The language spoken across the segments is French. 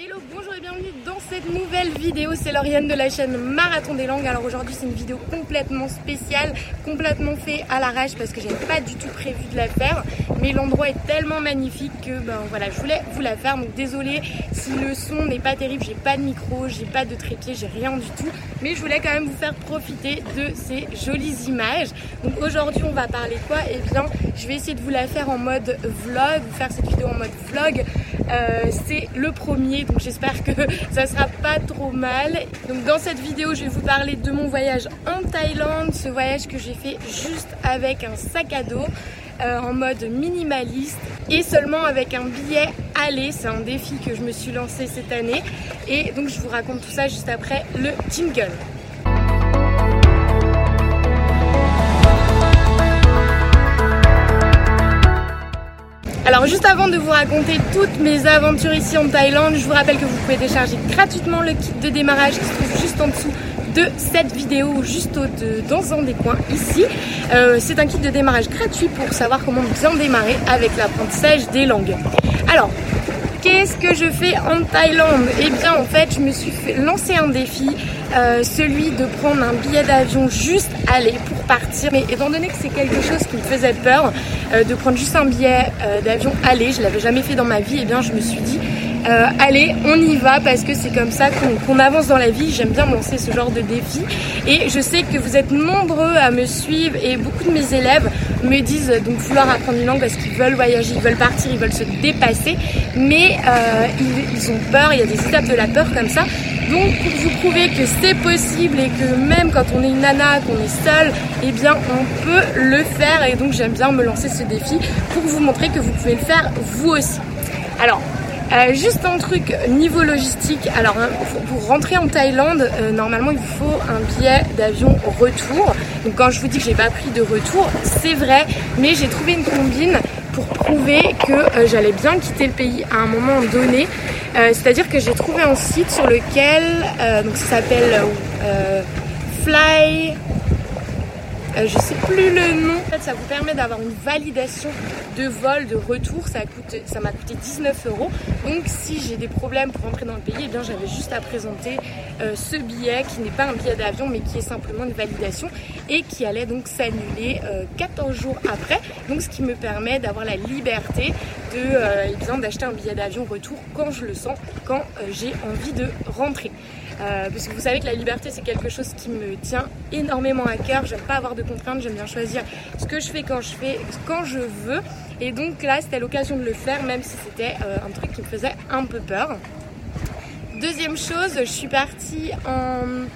Hello, bonjour et bienvenue dans cette nouvelle vidéo. C'est Lauriane de la chaîne Marathon des Langues. Alors aujourd'hui, c'est une vidéo complètement spéciale, complètement fait à l'arrache parce que j'avais pas du tout prévu de la faire. Mais l'endroit est tellement magnifique que ben voilà, je voulais vous la faire. Donc désolé si le son n'est pas terrible, j'ai pas de micro, j'ai pas de trépied, j'ai rien du tout. Mais je voulais quand même vous faire profiter de ces jolies images. Donc aujourd'hui, on va parler quoi? Eh bien, je vais essayer de vous la faire en mode vlog, vous faire cette vidéo en mode vlog. Euh, c'est le premier donc j'espère que ça sera pas trop mal. Donc dans cette vidéo je vais vous parler de mon voyage en Thaïlande, ce voyage que j'ai fait juste avec un sac à dos. Euh, en mode minimaliste et seulement avec un billet aller. C'est un défi que je me suis lancé cette année. Et donc je vous raconte tout ça juste après le jingle. Alors juste avant de vous raconter toutes mes aventures ici en Thaïlande, je vous rappelle que vous pouvez télécharger gratuitement le kit de démarrage qui se trouve juste en dessous de cette vidéo, juste au dans un des coins ici. Euh, c'est un kit de démarrage gratuit pour savoir comment bien démarrer avec l'apprentissage des langues. Alors, Qu'est-ce que je fais en Thaïlande? Eh bien en fait je me suis fait lancer un défi, euh, celui de prendre un billet d'avion juste aller pour partir. Mais étant donné que c'est quelque chose qui me faisait peur euh, de prendre juste un billet euh, d'avion aller, je l'avais jamais fait dans ma vie, eh bien je me suis dit euh, allez, on y va parce que c'est comme ça qu'on avance dans la vie. J'aime bien me lancer ce genre de défi. Et je sais que vous êtes nombreux à me suivre et beaucoup de mes élèves me disent donc vouloir apprendre une langue parce qu'ils veulent voyager, ils veulent partir, ils veulent se dépasser. Mais euh, ils, ont peur, il y a des étapes de la peur comme ça. Donc pour vous prouver que c'est possible et que même quand on est une nana, qu'on est seul, eh bien on peut le faire. Et donc j'aime bien me lancer ce défi pour vous montrer que vous pouvez le faire vous aussi. Alors, euh, juste un truc niveau logistique. Alors, hein, pour rentrer en Thaïlande, euh, normalement, il vous faut un billet d'avion retour. Donc, quand je vous dis que j'ai pas pris de retour, c'est vrai, mais j'ai trouvé une combine pour prouver que euh, j'allais bien quitter le pays à un moment donné. C'est-à-dire que j'ai trouvé un site sur lequel, donc ça s'appelle Fly euh, je sais plus le nom. En fait, ça vous permet d'avoir une validation de vol, de retour. Ça m'a coûté 19 euros. Donc, si j'ai des problèmes pour rentrer dans le pays, eh bien, j'avais juste à présenter euh, ce billet qui n'est pas un billet d'avion, mais qui est simplement une validation et qui allait donc s'annuler 14 euh, jours après. Donc, ce qui me permet d'avoir la liberté de, eh d'acheter un billet d'avion retour quand je le sens, quand j'ai envie de rentrer. Euh, parce que vous savez que la liberté c'est quelque chose qui me tient énormément à cœur. J'aime pas avoir de contraintes, j'aime bien choisir ce que je fais quand je fais, quand je veux. Et donc là c'était l'occasion de le faire, même si c'était euh, un truc qui me faisait un peu peur. Deuxième chose, je suis partie en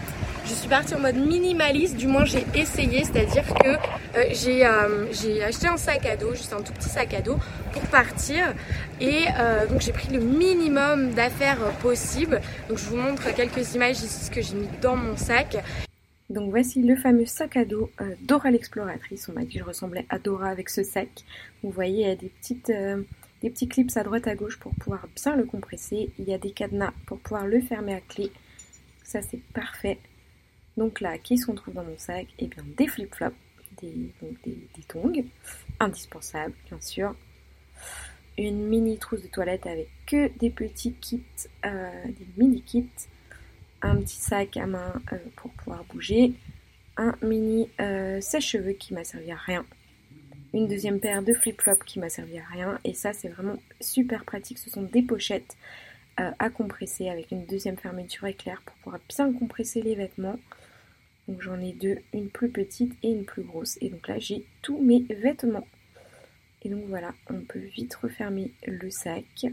je suis partie en mode minimaliste, du moins j'ai essayé, c'est-à-dire que euh, euh, j'ai acheté un sac à dos, juste un tout petit sac à dos pour partir et donc j'ai pris le minimum d'affaires possible. Donc je vous montre quelques images ici, ce que j'ai mis dans mon sac. Donc voici le fameux sac à dos Dora l'exploratrice. On m'a dit que je ressemblais à Dora avec ce sac. Vous voyez, il y a des petites des petits clips à droite à gauche pour pouvoir bien le compresser. Il y a des cadenas pour pouvoir le fermer à clé. Ça c'est parfait. Donc là, qui se trouve dans mon sac? Eh bien, des flip-flops, des, des, tongs, indispensables bien sûr. Une mini trousse de toilette avec que des petits kits, euh, des mini kits. Un petit sac à main euh, pour pouvoir bouger. Un mini euh, sèche-cheveux qui m'a servi à rien. Une deuxième paire de flip-flops qui m'a servi à rien. Et ça, c'est vraiment super pratique. Ce sont des pochettes à compresser avec une deuxième fermeture éclair pour pouvoir bien compresser les vêtements. Donc j'en ai deux, une plus petite et une plus grosse. Et donc là j'ai tous mes vêtements. Et donc voilà, on peut vite refermer le sac.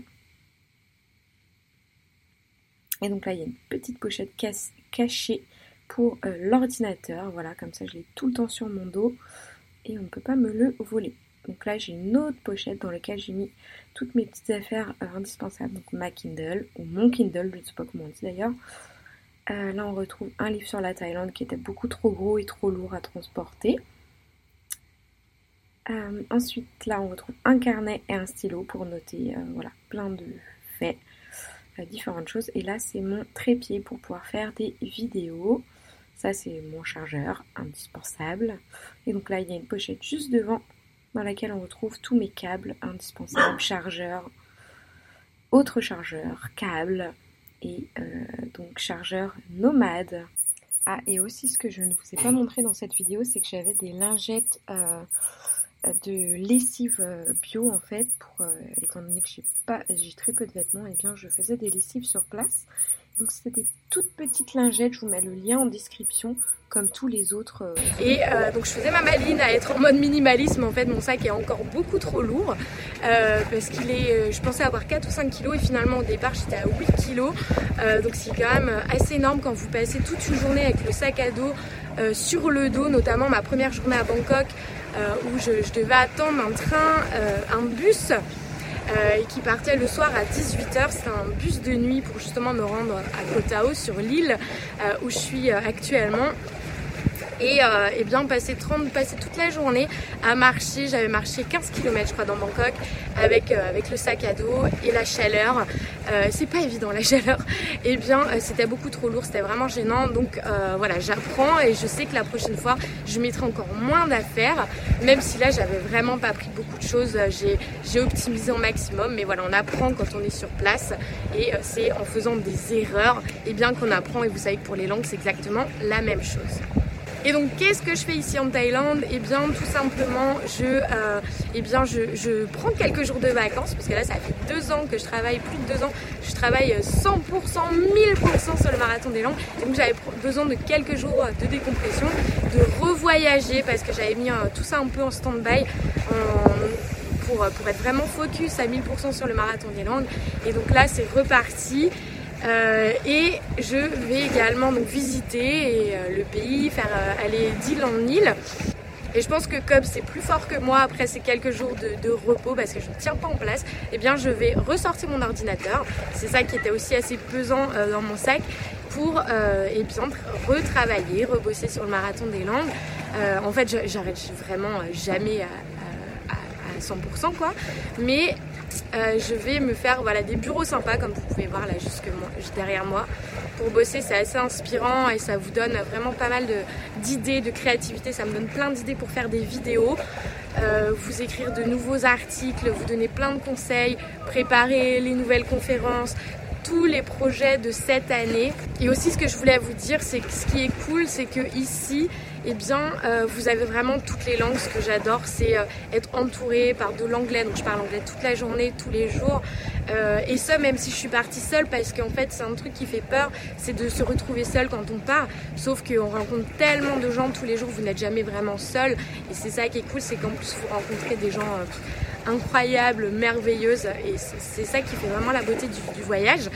Et donc là il y a une petite pochette cachée pour euh, l'ordinateur. Voilà, comme ça je l'ai tout le temps sur mon dos. Et on ne peut pas me le voler. Donc là j'ai une autre pochette dans laquelle j'ai mis toutes mes petites affaires euh, indispensables. Donc ma Kindle, ou mon Kindle, je ne sais pas comment on dit d'ailleurs. Euh, là, on retrouve un livre sur la Thaïlande qui était beaucoup trop gros et trop lourd à transporter. Ensuite, là, on retrouve un carnet et un stylo pour noter voilà, plein de faits, différentes choses. Et là, c'est mon trépied pour pouvoir faire des vidéos. Ça, c'est mon chargeur indispensable. Et donc là, il y a une pochette juste devant dans laquelle on retrouve tous mes câbles indispensables, chargeurs, autre chargeur, câble et euh, donc chargeur nomade. Ah et aussi ce que je ne vous ai pas montré dans cette vidéo c'est que j'avais des lingettes euh, de lessive bio en fait pour étant donné que j'ai pas j'ai très peu de vêtements eh bien je faisais des lessives sur place donc c'était des toutes petites lingettes je vous mets le lien en description comme tous les autres. Euh, et euh, donc je faisais ma maline à être en mode minimalisme. En fait, mon sac est encore beaucoup trop lourd euh, parce qu'il est, je pensais avoir 4 ou 5 kilos et finalement au départ j'étais à 8 kilos. donc c'est quand même assez énorme quand vous passez toute une journée avec le sac à dos sur le dos, notamment ma première journée à Bangkok où je, devais attendre un train, un bus. et qui partait le soir à 18h. C'était un bus de nuit pour justement me rendre à Koh Tao sur l'île où je suis actuellement et, euh, bien passer, 30, passer toute la journée à marcher. J'avais marché 15 km je crois dans Bangkok avec, euh, avec le sac à dos et la chaleur. Euh, c'est pas évident la chaleur. Et bien c'était beaucoup trop lourd, c'était vraiment gênant. Donc voilà, j'apprends et je sais que la prochaine fois je mettrai encore moins d'affaires. Même si là j'avais vraiment pas pris beaucoup de choses, j'ai optimisé au maximum. Mais voilà, on apprend quand on est sur place et c'est en faisant des erreurs et bien qu'on apprend. Et vous savez que pour les langues c'est exactement la même chose. Et donc qu'est-ce que je fais ici en Thaïlande? Eh bien tout simplement je, euh, eh bien, je, je, prends quelques jours de vacances parce que là ça fait deux ans que je travaille, plus de deux ans, je travaille 100%, 1000% sur le marathon des langues. donc j'avais besoin de quelques jours de décompression, de revoyager parce que j'avais mis euh, tout ça un peu en stand-by. Pour, pour, être vraiment focus à 1000% sur le marathon des langues. Et donc là, c'est reparti. Euh, et je vais également donc visiter euh, le pays, faire euh, aller d'île en île. Et je pense que comme c'est plus fort que moi après ces quelques jours de, repos parce que je ne tiens pas en place, eh bien je vais ressortir mon ordinateur. C'est ça qui était aussi assez pesant dans mon sac pour eh retravailler, rebosser sur le marathon des langues. en fait, j'arrête vraiment jamais à, à 100% quoi. Mais euh, je vais me faire voilà, des bureaux sympas comme vous pouvez voir là juste derrière moi. Pour bosser c'est assez inspirant et ça vous donne vraiment pas mal d'idées, de, créativité. Ça me donne plein d'idées pour faire des vidéos, euh, vous écrire de nouveaux articles, vous donner plein de conseils, préparer les nouvelles conférences, tous les projets de cette année. Et aussi ce que je voulais vous dire, c'est que ce qui est cool, c'est que ici, eh bien, euh, vous avez vraiment toutes les langues. Ce que j'adore, c'est euh, être entouré par de l'anglais. Donc, je parle anglais toute la journée, tous les jours. Euh, et ça, même si je suis partie seule, parce qu'en fait, c'est un truc qui fait peur, c'est de se retrouver seule quand on part. Sauf qu'on rencontre tellement de gens tous les jours, vous n'êtes jamais vraiment seul. Et c'est ça qui est cool, c'est qu'en plus, vous rencontrez des gens incroyables, merveilleuses. Et c'est ça qui fait vraiment la beauté du voyage.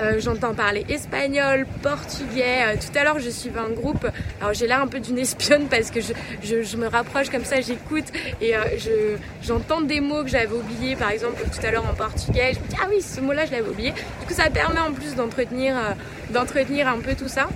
Euh, j'entends parler espagnol, portugais. Euh, tout à l'heure, je suivais un groupe. Alors, j'ai l'air un peu d'une espionne parce que je, je, me rapproche comme ça, j'écoute et euh, je, j'entends des mots que j'avais oubliés. Par exemple, tout à l'heure en portugais, je me dis ah oui, ce mot-là, je l'avais oublié. Du coup, ça permet en plus d'entretenir, d'entretenir un peu tout ça.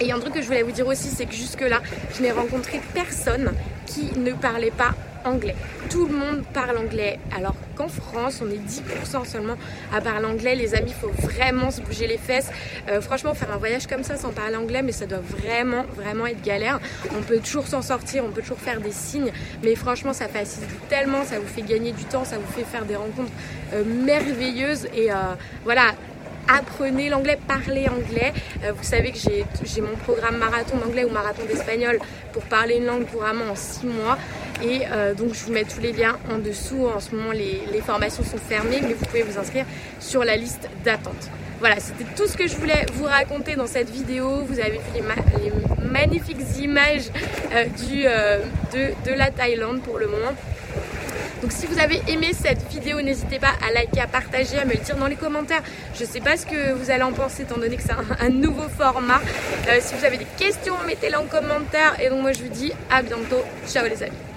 Et un truc que je voulais vous dire aussi, c'est que jusque-là, je n'ai rencontré personne qui ne parlait pas anglais. Tout le monde parle anglais. Alors qu'en France, on est 10% seulement à parler anglais. Les amis, il faut vraiment se bouger les fesses. Euh, franchement, faire un voyage comme ça sans parler anglais, mais ça doit vraiment, vraiment être galère. On peut toujours s'en sortir, on peut toujours faire des signes, mais franchement, ça facilite tellement, ça vous fait gagner du temps, ça vous fait faire des rencontres euh, merveilleuses. Et euh, voilà, apprenez l'anglais, parlez anglais. Euh, vous savez que j'ai mon programme marathon d'anglais ou marathon d'espagnol pour parler une langue couramment en 6 mois. Et euh, donc je vous mets tous les liens en dessous. En ce moment les, formations sont fermées, mais vous pouvez vous inscrire sur la liste d'attente. Voilà, c'était tout ce que je voulais vous raconter dans cette vidéo. Vous avez vu les, magnifiques images euh, de la Thaïlande pour le moment. Donc si vous avez aimé cette vidéo, n'hésitez pas à liker, à partager, à me le dire dans les commentaires. Je ne sais pas ce que vous allez en penser étant donné que c'est un, nouveau format. Euh, si vous avez des questions, mettez-les en commentaire. Et donc moi je vous dis à bientôt. Ciao les amis.